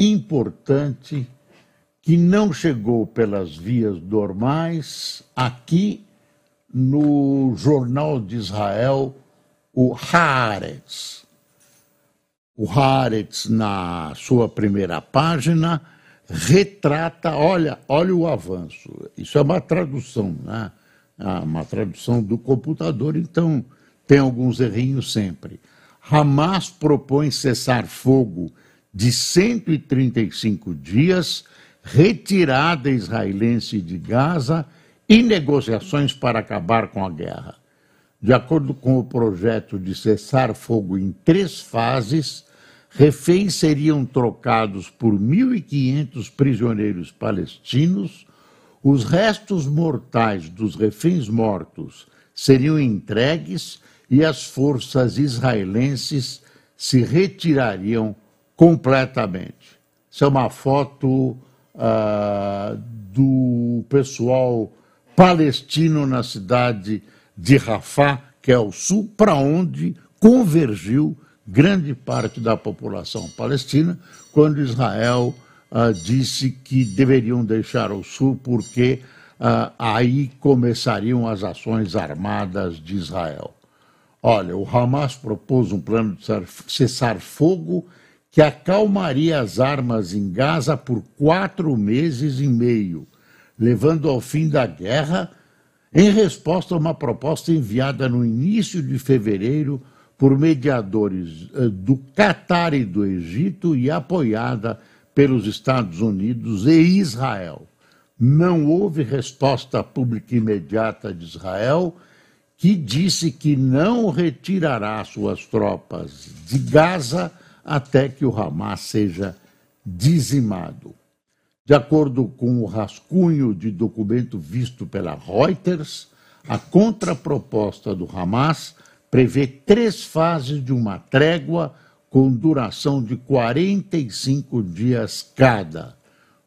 importante que não chegou pelas vias normais aqui no Jornal de Israel, o Haaretz. O Haaretz, na sua primeira página, retrata, olha, olha o avanço. Isso é uma tradução, né? Ah, uma tradução do computador, então tem alguns errinhos sempre. Hamas propõe cessar fogo de 135 dias, retirada israelense de Gaza e negociações para acabar com a guerra. De acordo com o projeto de cessar fogo em três fases, reféns seriam trocados por 1.500 prisioneiros palestinos, os restos mortais dos reféns mortos seriam entregues e as forças israelenses se retirariam completamente. Isso é uma foto uh, do pessoal palestino na cidade de Rafah, que é o sul, para onde convergiu grande parte da população palestina quando Israel uh, disse que deveriam deixar o sul porque uh, aí começariam as ações armadas de Israel. Olha, o Hamas propôs um plano de cessar fogo que acalmaria as armas em Gaza por quatro meses e meio, levando ao fim da guerra, em resposta a uma proposta enviada no início de fevereiro por mediadores eh, do Catar e do Egito e apoiada pelos Estados Unidos e Israel. Não houve resposta pública imediata de Israel, que disse que não retirará suas tropas de Gaza até que o Hamas seja dizimado. De acordo com o rascunho de documento visto pela Reuters, a contraproposta do Hamas prevê três fases de uma trégua com duração de 45 dias cada.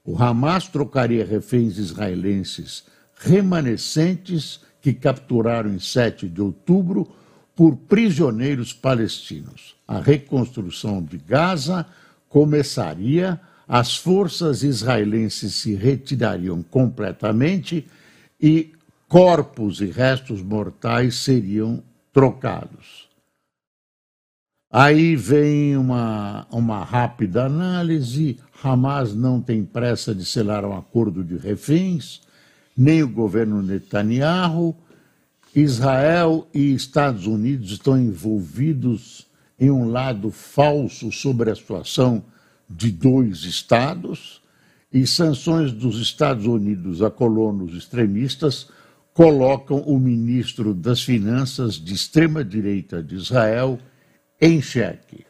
O Hamas trocaria reféns israelenses remanescentes que capturaram em 7 de outubro por prisioneiros palestinos. A reconstrução de Gaza começaria, as forças israelenses se retirariam completamente e corpos e restos mortais seriam trocados. Aí vem uma, uma rápida análise: Hamas não tem pressa de selar um acordo de reféns, nem o governo Netanyahu Israel e Estados Unidos estão envolvidos em um lado falso sobre a situação de dois estados e sanções dos Estados Unidos a colonos extremistas colocam o ministro das Finanças de extrema-direita de Israel em xeque.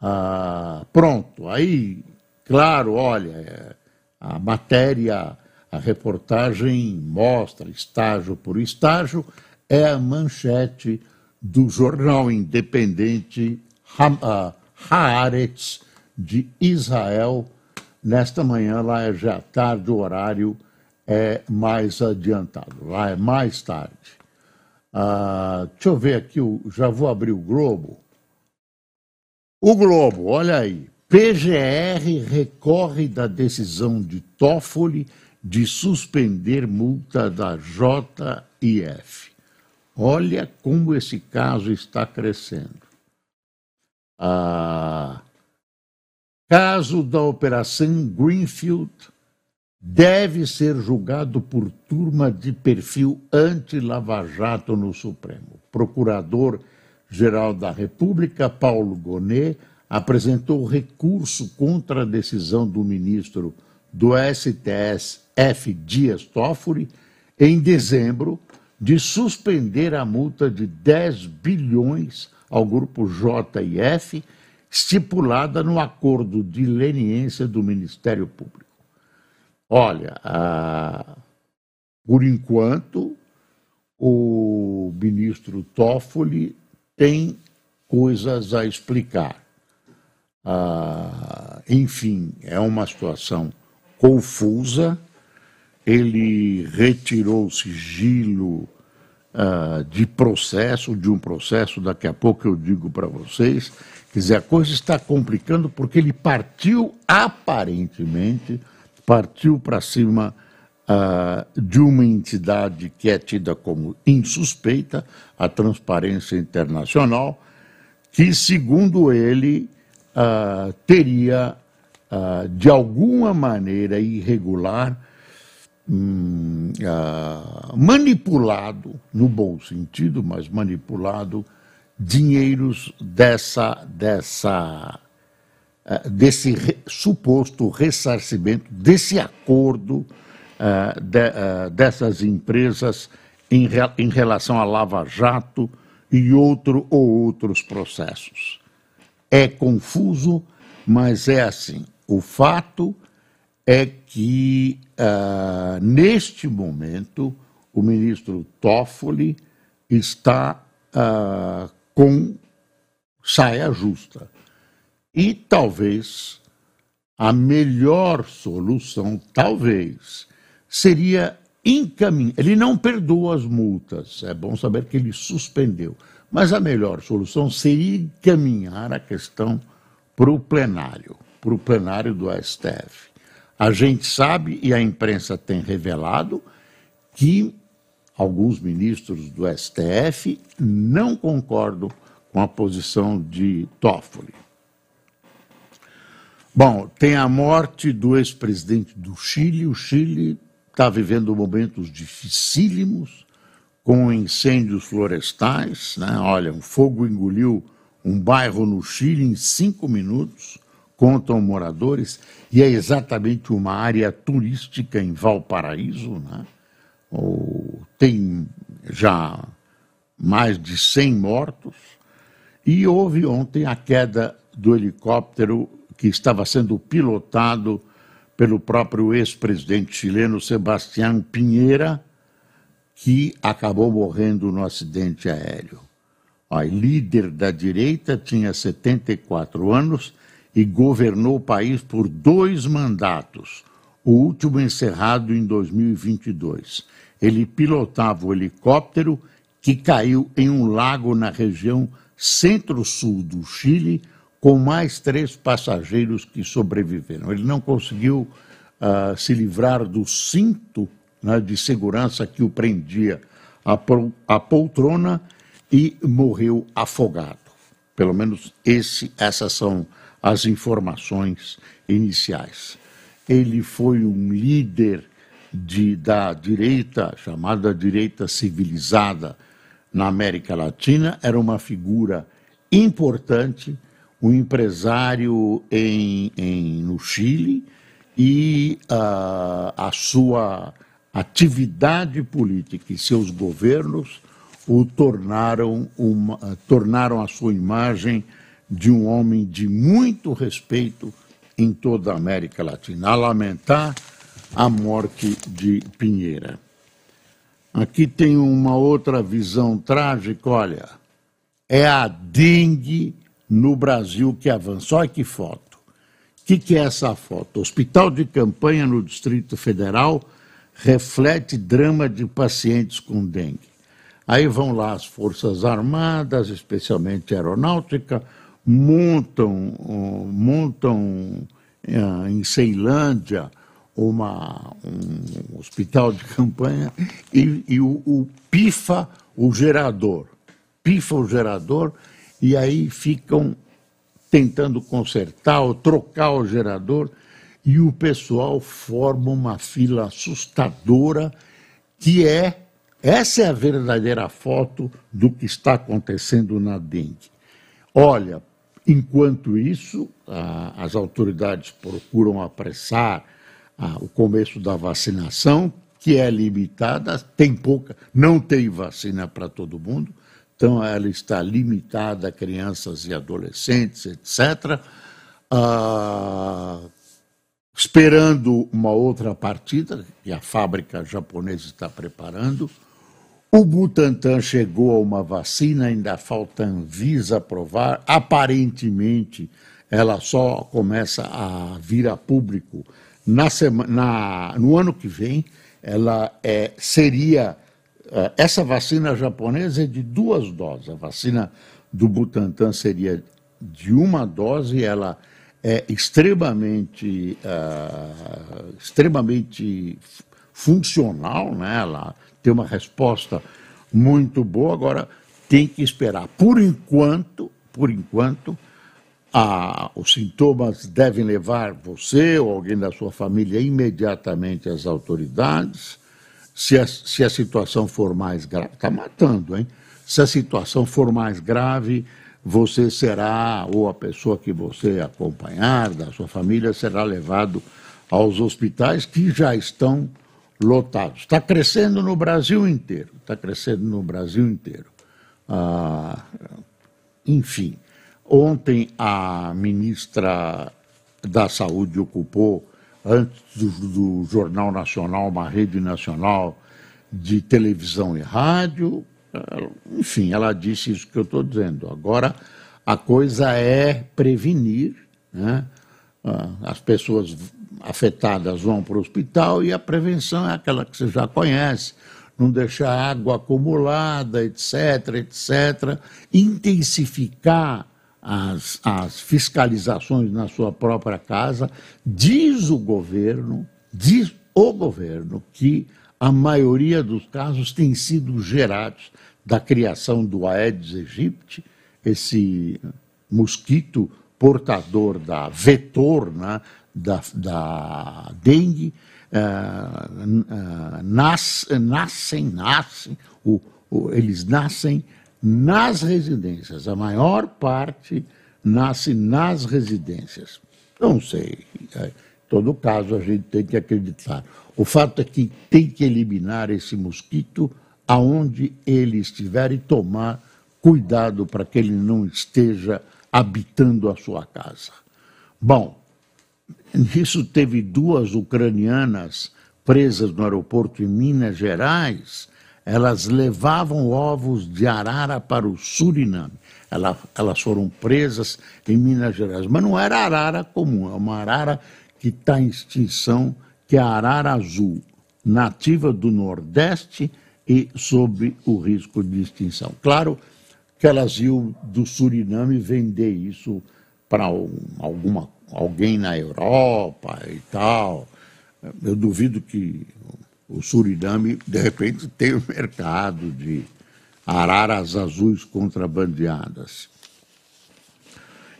Ah, pronto, aí, claro, olha, a matéria a reportagem mostra, estágio por estágio, é a manchete do jornal independente ah, Haaretz de Israel. Nesta manhã, lá é já tarde, o horário é mais adiantado, lá é mais tarde. Ah, deixa eu ver aqui, já vou abrir o Globo. O Globo, olha aí. PGR recorre da decisão de Toffoli de suspender multa da JIF. Olha como esse caso está crescendo. Ah, caso da Operação Greenfield deve ser julgado por turma de perfil anti-Lava Jato no Supremo. Procurador-Geral da República, Paulo Gonet, apresentou recurso contra a decisão do ministro do STS F. Dias Toffoli, em dezembro, de suspender a multa de 10 bilhões ao grupo JF, estipulada no acordo de leniência do Ministério Público. Olha, por enquanto, o ministro Toffoli tem coisas a explicar. Ah, enfim, é uma situação confusa. Ele retirou o sigilo uh, de processo, de um processo, daqui a pouco eu digo para vocês. Quer dizer, a coisa está complicando porque ele partiu, aparentemente, partiu para cima uh, de uma entidade que é tida como insuspeita, a Transparência Internacional, que, segundo ele, uh, teria, de alguma maneira irregular, hum, manipulado, no bom sentido, mas manipulado, dinheiros dessa, dessa, desse re, suposto ressarcimento, desse acordo de, dessas empresas em, em relação à Lava Jato e outro ou outros processos. É confuso, mas é assim. O fato é que, uh, neste momento, o ministro Toffoli está uh, com saia justa. E talvez a melhor solução, talvez, seria encaminhar. Ele não perdoa as multas, é bom saber que ele suspendeu. Mas a melhor solução seria encaminhar a questão para o plenário, para o plenário do STF. A gente sabe, e a imprensa tem revelado, que alguns ministros do STF não concordam com a posição de Toffoli. Bom, tem a morte do ex-presidente do Chile. O Chile está vivendo momentos dificílimos, com incêndios florestais. Né? Olha, um fogo engoliu um bairro no Chile em cinco minutos, contam moradores, e é exatamente uma área turística em Valparaíso. Né? tem já mais de 100 mortos. E houve ontem a queda do helicóptero que estava sendo pilotado pelo próprio ex-presidente chileno Sebastián Pinheira, que acabou morrendo no acidente aéreo. O líder da direita tinha 74 anos e governou o país por dois mandatos, o último encerrado em 2022. Ele pilotava o helicóptero que caiu em um lago na região centro-sul do Chile, com mais três passageiros que sobreviveram. Ele não conseguiu uh, se livrar do cinto né, de segurança que o prendia à, à poltrona e morreu afogado. Pelo menos esse, essas são as informações iniciais. Ele foi um líder de, da direita, chamada direita civilizada na América Latina, era uma figura importante um empresário em, em, no Chile e uh, a sua atividade política e seus governos o tornaram, uma, tornaram a sua imagem de um homem de muito respeito em toda a América Latina. A lamentar a morte de Pinheira. Aqui tem uma outra visão trágica, olha, é a dengue no Brasil que avança. Olha que foto. O que, que é essa foto? Hospital de campanha no Distrito Federal reflete drama de pacientes com dengue. Aí vão lá as Forças Armadas, especialmente Aeronáutica, montam, montam eh, em Ceilândia uma, um hospital de campanha e, e o, o pifa o gerador. Pifa o gerador e aí ficam tentando consertar ou trocar o gerador e o pessoal forma uma fila assustadora que é essa é a verdadeira foto do que está acontecendo na dengue. Olha, enquanto isso, as autoridades procuram apressar o começo da vacinação, que é limitada, tem pouca, não tem vacina para todo mundo, então ela está limitada a crianças e adolescentes, etc. Ah, esperando uma outra partida que a fábrica japonesa está preparando. O Butantan chegou a uma vacina, ainda falta Anvisa aprovar. Aparentemente, ela só começa a vir a público na semana, na, no ano que vem. Ela é, seria. Uh, essa vacina japonesa é de duas doses. A vacina do Butantan seria de uma dose, ela é extremamente, uh, extremamente funcional, né? ela tem uma resposta muito boa, agora tem que esperar. Por enquanto, por enquanto, a, os sintomas devem levar você ou alguém da sua família imediatamente às autoridades. Se a, se a situação for mais grave, está matando, hein? Se a situação for mais grave, você será, ou a pessoa que você acompanhar, da sua família, será levado aos hospitais que já estão lotados. Está crescendo no Brasil inteiro, está crescendo no Brasil inteiro. Ah, enfim, ontem a ministra da Saúde ocupou, antes do, do Jornal Nacional, uma rede nacional de televisão e rádio, enfim, ela disse isso que eu estou dizendo. Agora, a coisa é prevenir, né? Ah, as pessoas afetadas vão para o hospital e a prevenção é aquela que você já conhece, não deixar água acumulada, etc., etc., intensificar as, as fiscalizações na sua própria casa. Diz o governo, diz o governo que a maioria dos casos tem sido gerados da criação do Aedes aegypti, esse mosquito portador da vetor, né, da, da dengue, uh, nas, nascem, nascem, o, o, eles nascem nas residências. A maior parte nasce nas residências. Não sei. Em todo caso, a gente tem que acreditar. O fato é que tem que eliminar esse mosquito aonde ele estiver e tomar cuidado para que ele não esteja habitando a sua casa. Bom, isso teve duas ucranianas presas no aeroporto em Minas Gerais. Elas levavam ovos de arara para o Suriname. elas foram presas em Minas Gerais. Mas não era arara comum, é uma arara que está em extinção que é a arara azul, nativa do Nordeste e sob o risco de extinção. Claro que elas iam do Suriname vender isso para alguma alguém na Europa e tal. Eu duvido que o Suriname, de repente, tenha um mercado de araras azuis contrabandeadas.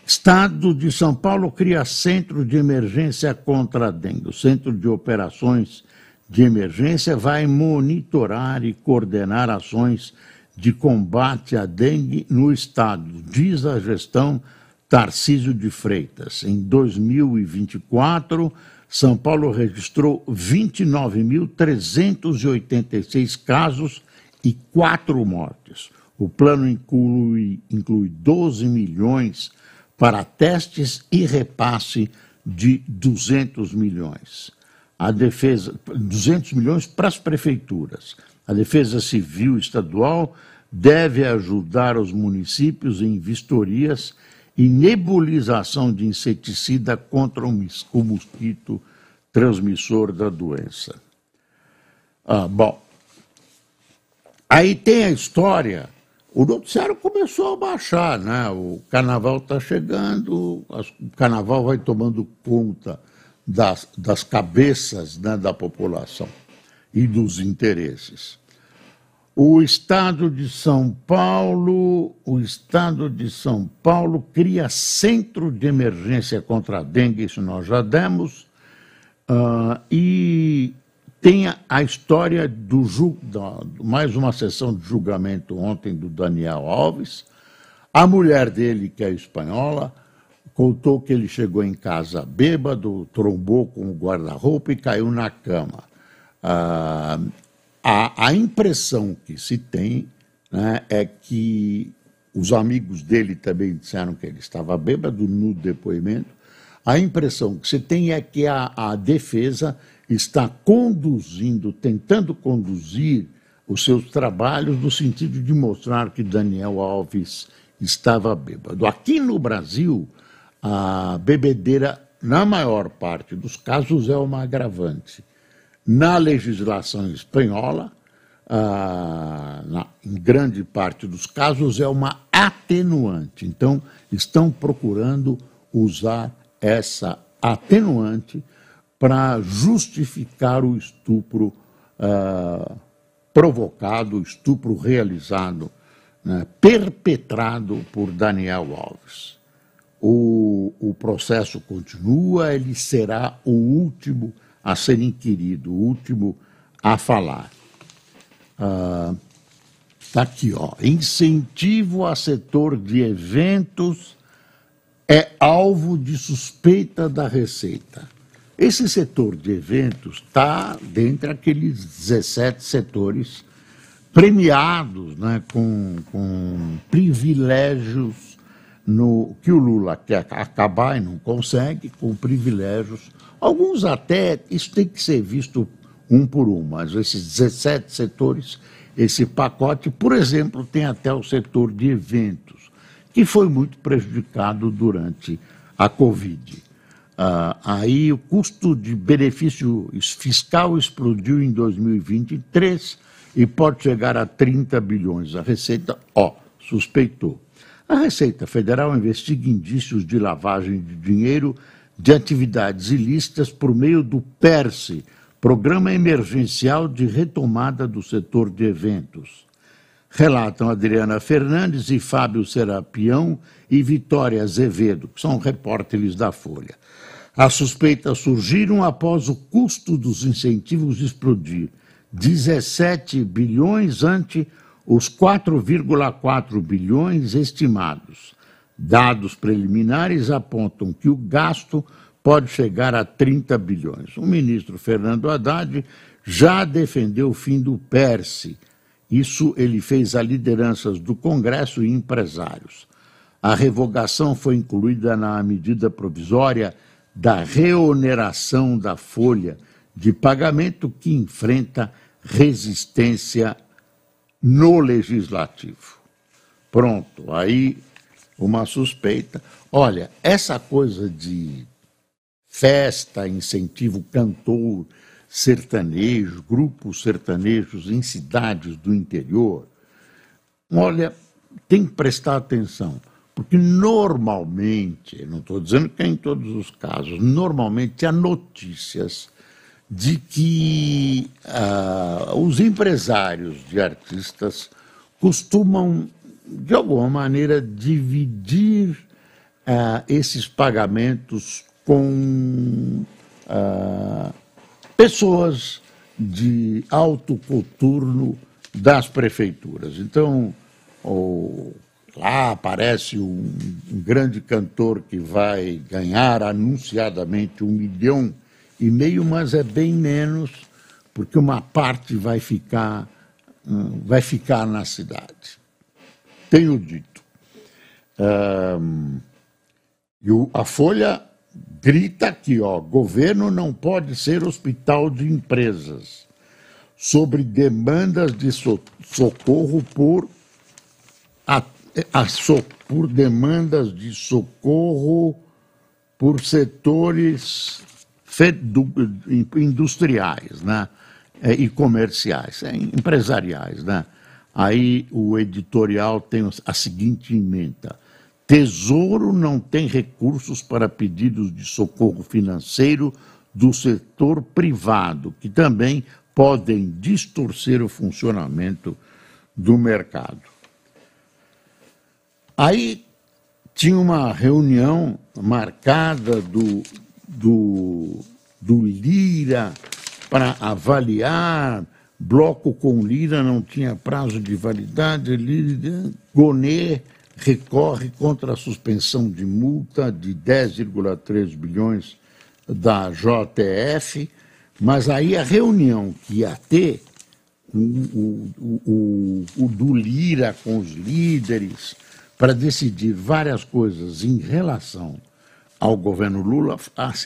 Estado de São Paulo cria centro de emergência contra a dengue. O Centro de Operações de Emergência vai monitorar e coordenar ações de combate à dengue no Estado, diz a gestão Tarcísio de Freitas. Em 2024, São Paulo registrou 29.386 casos e quatro mortes. O plano inclui, inclui 12 milhões para testes e repasse de 200 milhões. A defesa, 200 milhões para as prefeituras. A Defesa Civil Estadual deve ajudar os municípios em vistorias e nebulização de inseticida contra o mosquito transmissor da doença. Ah, bom, aí tem a história o noticiário começou a baixar, né? O carnaval está chegando, o carnaval vai tomando conta das, das cabeças né, da população e dos interesses. O Estado de São Paulo, o Estado de São Paulo cria centro de emergência contra a dengue, isso nós já demos, uh, e tem a história do mais uma sessão de julgamento ontem do Daniel Alves. A mulher dele, que é espanhola, contou que ele chegou em casa bêbado, trombou com o guarda-roupa e caiu na cama. Ah, a, a, impressão que se tem né, é que os amigos dele também disseram que ele estava bêbado no depoimento. a impressão que você tem é que a, a defesa está conduzindo, tentando conduzir os seus trabalhos no sentido de mostrar que Daniel Alves estava bêbado. Aqui no Brasil, a bebedeira, na maior parte dos casos, é uma agravante. Na legislação espanhola, ah, na, em grande parte dos casos, é uma atenuante. Então, estão procurando usar essa atenuante para justificar o estupro uh, provocado, o estupro realizado, né, perpetrado por Daniel Alves. O, o processo continua, ele será o último a ser inquirido, o último a falar. Está uh, aqui, ó. Incentivo a setor de eventos é alvo de suspeita da Receita. Esse setor de eventos está dentre aqueles 17 setores premiados né, com, com privilégios no, que o Lula quer acabar e não consegue, com privilégios. Alguns até, isso tem que ser visto um por um, mas esses 17 setores, esse pacote, por exemplo, tem até o setor de eventos que foi muito prejudicado durante a Covid. Ah, aí o custo de benefício fiscal explodiu em 2023 e pode chegar a 30 bilhões. A Receita, ó, suspeitou. A Receita Federal investiga indícios de lavagem de dinheiro de atividades ilícitas por meio do PERSE, Programa Emergencial de Retomada do Setor de Eventos relatam Adriana Fernandes e Fábio Serapião e Vitória Azevedo, que são repórteres da Folha. As suspeitas surgiram após o custo dos incentivos explodir 17 bilhões ante os 4,4 bilhões estimados. Dados preliminares apontam que o gasto pode chegar a 30 bilhões. O ministro Fernando Haddad já defendeu o fim do PERSE, isso ele fez a lideranças do Congresso e empresários. A revogação foi incluída na medida provisória da reoneração da folha de pagamento que enfrenta resistência no legislativo. Pronto, aí uma suspeita. Olha, essa coisa de festa, incentivo cantor, sertanejos, grupos sertanejos em cidades do interior, olha, tem que prestar atenção, porque normalmente, não estou dizendo que é em todos os casos, normalmente há notícias de que uh, os empresários de artistas costumam, de alguma maneira, dividir uh, esses pagamentos com uh, pessoas de alto coturno das prefeituras. Então, lá aparece um, um, grande cantor que vai ganhar anunciadamente um milhão e meio, mas é bem menos, porque uma parte vai ficar, hum, vai ficar na cidade. Tenho dito. Um, e o, a Folha grita aqui, ó, governo não pode ser hospital de empresas. Sobre demandas de so socorro por, a, a so, por demandas de socorro por setores industriais né? E comerciais, é, empresariais. Né? Aí o editorial tem a seguinte emenda Tesouro não tem recursos para pedidos de socorro financeiro do setor privado, que também podem distorcer o funcionamento do mercado. Aí tinha uma reunião marcada do, do, do Lira para avaliar. Bloco com Lira não tinha prazo de validade. Lira, Gonet recorre contra a suspensão de multa de 10,3 bilhões da JTF, mas aí a reunião que ia ter, o, o, o, o do Lira com os líderes, para decidir várias coisas em relação ao governo Lula,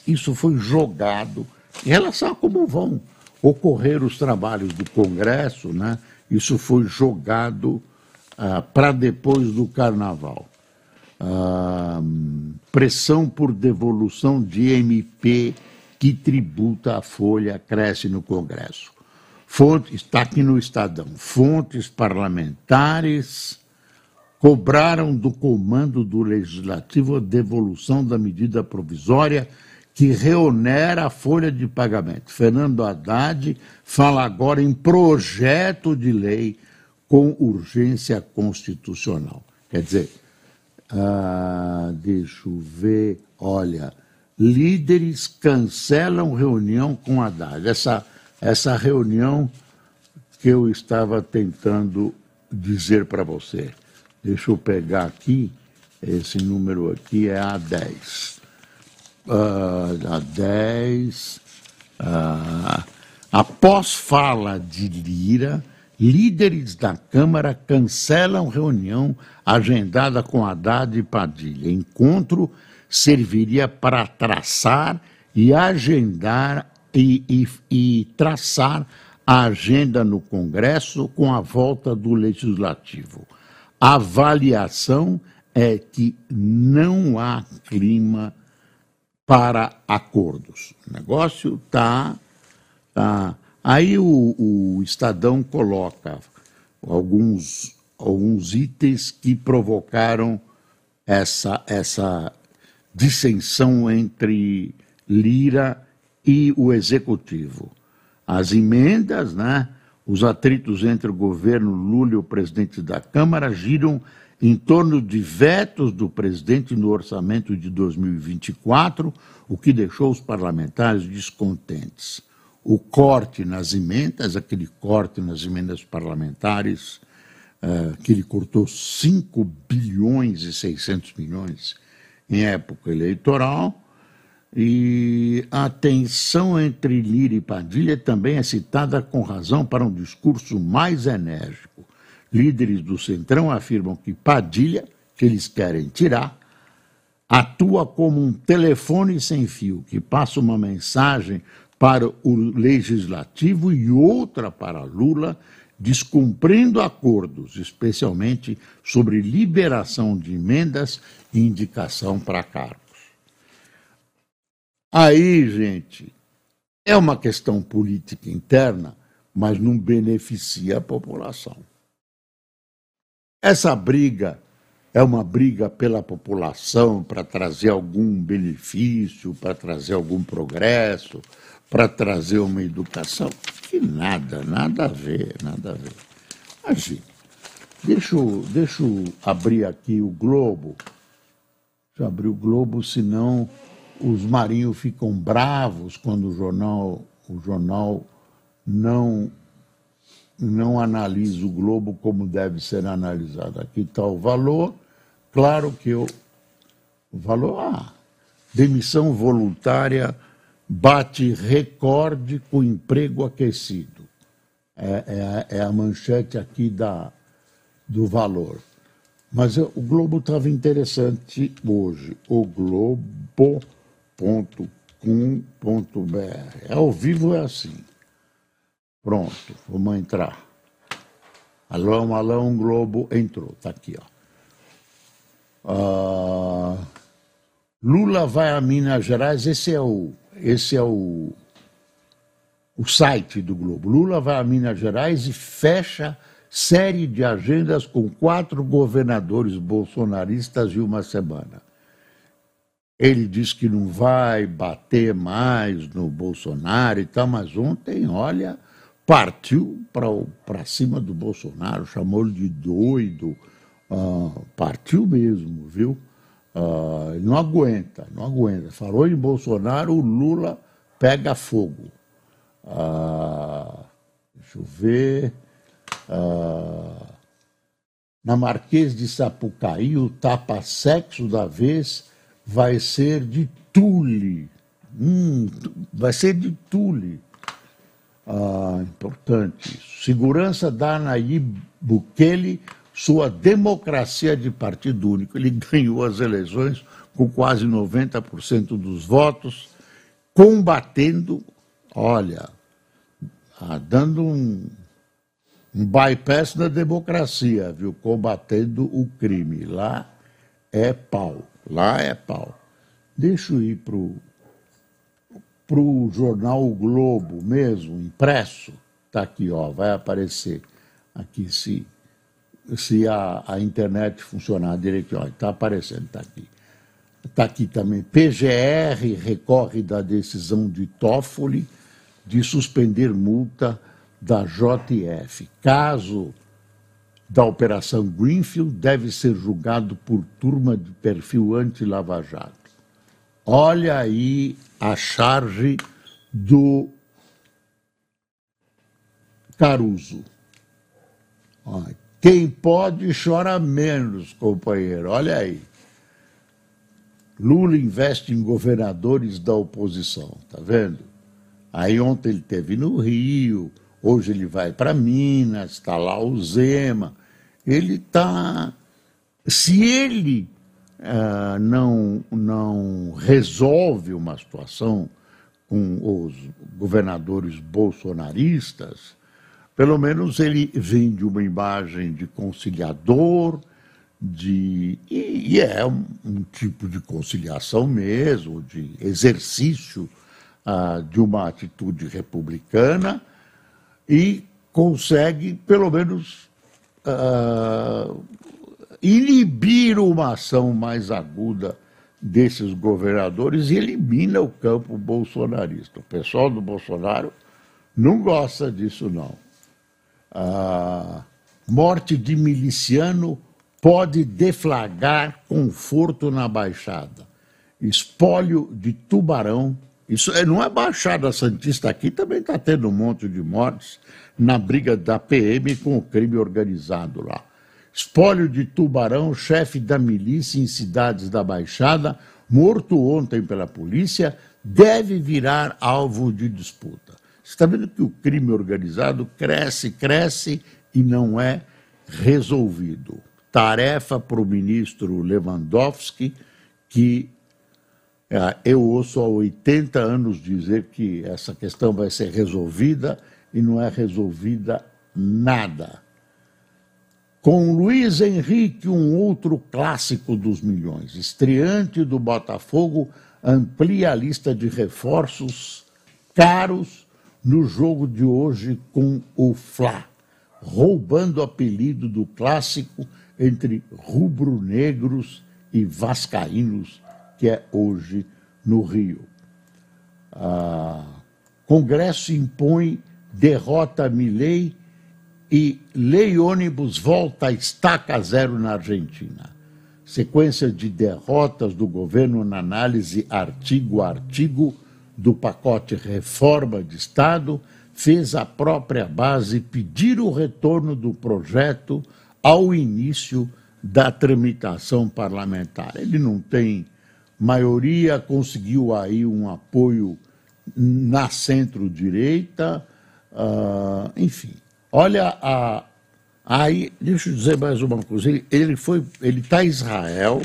isso foi jogado em relação a como vão ocorrer os trabalhos do Congresso, né? Isso foi jogado ah, para depois do Carnaval. Ah, pressão por devolução de MP que tributa a folha cresce no Congresso. Fontes, está aqui no Estadão. Fontes parlamentares cobraram do comando do Legislativo a devolução da medida provisória que reonera a folha de pagamento. Fernando Haddad fala agora em projeto de lei com urgência constitucional. Quer dizer, ah, deixa eu ver, olha, líderes cancelam reunião com Haddad. Essa, essa reunião que eu estava tentando dizer para você. Deixa eu pegar aqui, esse número aqui é A10. Uh, A10. Uh, após fala de Lira, líderes da Câmara cancelam reunião agendada com Haddad e Padilha. Encontro serviria para traçar e agendar e, e, e traçar a agenda no Congresso com a volta do Legislativo. A avaliação é que não há clima para acordos. O negócio está. Tá. Aí o, o, Estadão coloca alguns, alguns itens que provocaram essa, essa dissensão entre Lira e o Executivo. As emendas, né? Os atritos entre o governo Lula e o presidente da Câmara giram em torno de vetos do presidente no orçamento de 2024, o que deixou os parlamentares descontentes. O corte nas emendas, aquele corte nas emendas parlamentares, uh, que ele cortou 5 bilhões e 600 milhões em época eleitoral, e a tensão entre Lira e Padilha também é citada com razão para um discurso mais enérgico. Líderes do Centrão afirmam que Padilha, que eles querem tirar, atua como um telefone sem fio que passa uma mensagem para o legislativo e outra para Lula, descumprindo acordos, especialmente sobre liberação de emendas e indicação para cargo. Aí, gente, é uma questão política interna, mas não beneficia a população. Essa briga é uma briga pela população para trazer algum benefício, para trazer algum progresso, para trazer uma educação. Que nada, nada a ver, nada a ver. Imagina, deixa deixa eu abrir aqui o Globo. Deixa eu abrir o Globo, senão os marinhos ficam bravos quando o jornal, o jornal não, não analisa o globo como deve ser analisado. Aqui está o valor, claro que eu, o valor, ah, demissão voluntária bate recorde com emprego aquecido. É, é, é a manchete aqui da, do valor. Mas o Globo estava interessante hoje. O Globo www.com.br. Ao vivo é assim. Pronto, vamos entrar. Alô, alô, Globo entrou, tá aqui, ó. Uh, Lula vai a Minas Gerais, esse é o, esse é o, o site do Globo. Lula vai a Minas Gerais e fecha série de agendas com quatro governadores bolsonaristas em uma semana. Ele diz que não vai bater mais no Bolsonaro e tal, mas ontem, olha, partiu para cima do Bolsonaro, chamou ele de doido, uh, partiu mesmo, viu? Uh, não aguenta, não aguenta. Falou em Bolsonaro, o Lula pega fogo. Uh, deixa eu ver. Uh, na Marquês de Sapucaí, o tapa-sexo da vez vai ser de Tule. Hum, vai ser de Tule. Ah, importante isso. Segurança da Nayib Bukele sua democracia de partido único. Ele ganhou as eleições com quase 90% dos votos, combatendo, olha, ah, dando um, um bypass da democracia, viu? Combatendo o crime. Lá é pau, lá é pau. Deixa eu ir para o jornal o Globo mesmo, impresso. Está aqui, ó, vai aparecer aqui se, se a, a internet funcionar direitinho. Está aparecendo, está aqui. Está aqui também. PGR recorre da decisão de Toffoli de suspender multa da JF. Caso da Operação Greenfield deve ser julgado por turma de perfil anti-Lava Jato. Olha aí a charge do Caruso. Quem pode chora menos, companheiro. Olha aí. Lula investe em governadores da oposição, tá vendo? Aí ontem ele teve no Rio, hoje ele vai para Minas, está lá o Zema. Ele está. Se ele uh, não, não resolve uma situação com os governadores bolsonaristas, pelo menos ele vende uma imagem de conciliador, de e, e é um, um, tipo de conciliação mesmo, de exercício uh, de uma atitude republicana e consegue, pelo menos, uh, inibir uma ação mais aguda desses governadores e elimina o campo bolsonarista. O pessoal do Bolsonaro não gosta disso, não. A morte de miliciano pode deflagrar conforto na Baixada. Espólio de tubarão. Isso é, não é Baixada Santista aqui, também está tendo um monte de mortes na briga da PM com o crime organizado lá. Espólio de tubarão, chefe da milícia em cidades da Baixada, morto ontem pela polícia, deve virar alvo de disputa. Você está vendo que o crime organizado cresce, cresce e não é resolvido. Tarefa para o ministro Lewandowski, que é, eu ouço há 80 anos dizer que essa questão vai ser resolvida e não é resolvida nada. Com Luiz Henrique, um outro clássico dos milhões, estreante do Botafogo, amplia a lista de reforços caros no jogo de hoje com o Fla, roubando o apelido do clássico entre rubro-negros e vascaínos, que é hoje no Rio. Ah, Congresso impõe derrota Milei e Lei Ônibus volta a estaca zero na Argentina. Sequência de derrotas do governo na análise artigo a artigo do pacote Reforma de Estado fez a própria base pedir o retorno do projeto ao início da tramitação parlamentar. Ele não tem maioria, conseguiu aí um apoio na centro-direita, uh, enfim. Olha a. Aí, deixa eu dizer mais uma coisa. Ele, ele foi, ele está em Israel,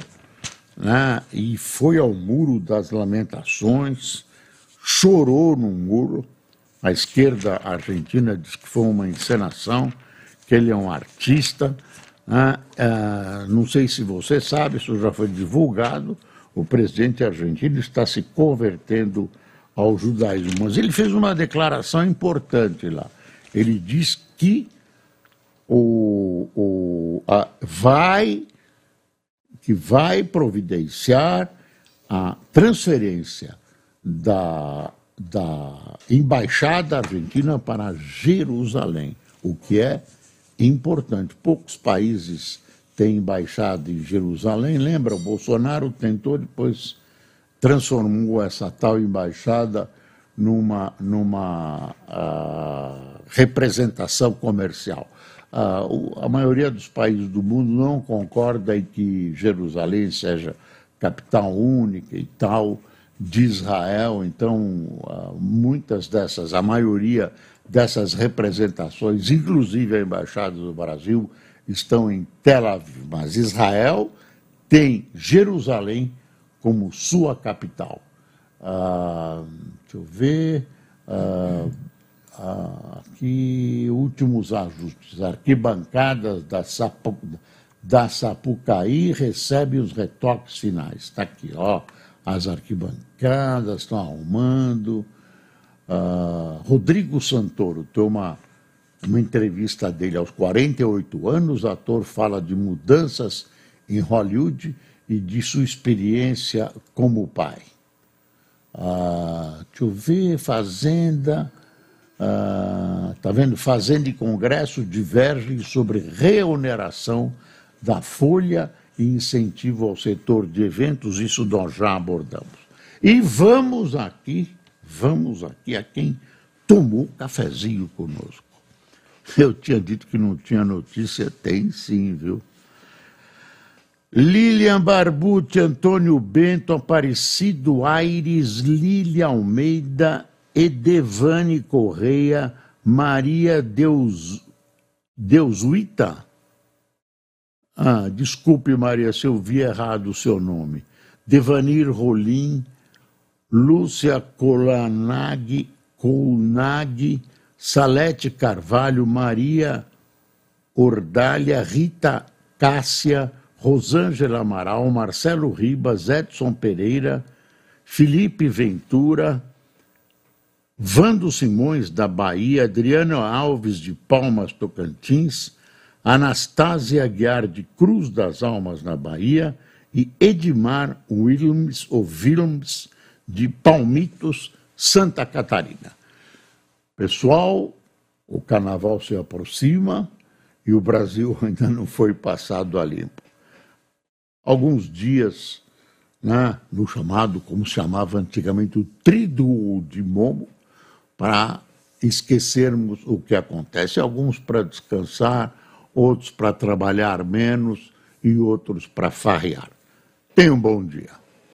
né, e foi ao muro das lamentações, chorou no muro. A esquerda argentina diz que foi uma encenação, que ele é um artista. Né, é, não sei se você sabe, isso já foi divulgado. O presidente argentino está se convertendo ao judaísmo, mas ele fez uma declaração importante lá. Ele diz que o, o, a, vai, que vai providenciar a transferência da, da embaixada argentina para Jerusalém, o que é importante. Poucos países têm embaixada em Jerusalém. Lembra, o Bolsonaro tentou, depois transformou essa tal embaixada numa, numa uh, representação comercial. Uh, a maioria dos países do mundo não concorda em que Jerusalém seja capital única e tal de Israel, então uh, muitas dessas, a maioria dessas representações, inclusive a embaixada do Brasil, estão em Tel Aviv, mas Israel tem Jerusalém como sua capital. Ah, deixa eu ver. Ah, ah, aqui, últimos ajustes. Arquibancadas da, Sapu, da Sapucaí recebem os retoques finais. Está aqui, ó. As arquibancadas estão arrumando. Ah, Rodrigo Santoro tem uma, uma entrevista dele aos 48 anos. Ator fala de mudanças em Hollywood e de sua experiência como pai. Ah, deixa eu ver, Fazenda. Ah, tá vendo? Fazenda e Congresso divergem sobre reoneração da folha e incentivo ao setor de eventos, isso nós já abordamos. E vamos aqui, vamos aqui a quem tomou cafezinho conosco. Eu tinha dito que não tinha notícia, tem sim, viu? Lilian Barbucci, Antônio Bento, Aparecido Aires, Lília Almeida, Edevane Correia, Maria Deus, Deusuita. Ah, desculpe, Maria, se eu vi errado o seu nome. Devanir Rolim, Lúcia Colanag, Colnag, Salete Carvalho, Maria Ordália, Rita Cássia, Rosângela Amaral, Marcelo Ribas, Edson Pereira, Felipe Ventura, Vando Simões, da Bahia, Adriano Alves, de Palmas, Tocantins, Anastásia Aguiar, de Cruz das Almas, na Bahia, e Edmar Williams, ou Williams, de Palmitos, Santa Catarina. Pessoal, o carnaval se aproxima e o Brasil ainda não foi passado a limpo alguns dias né, no chamado, como se chamava antigamente, o triduo de Momo, para esquecermos o que acontece. Alguns para descansar, outros para trabalhar menos e outros para farrear. Tenha um bom dia.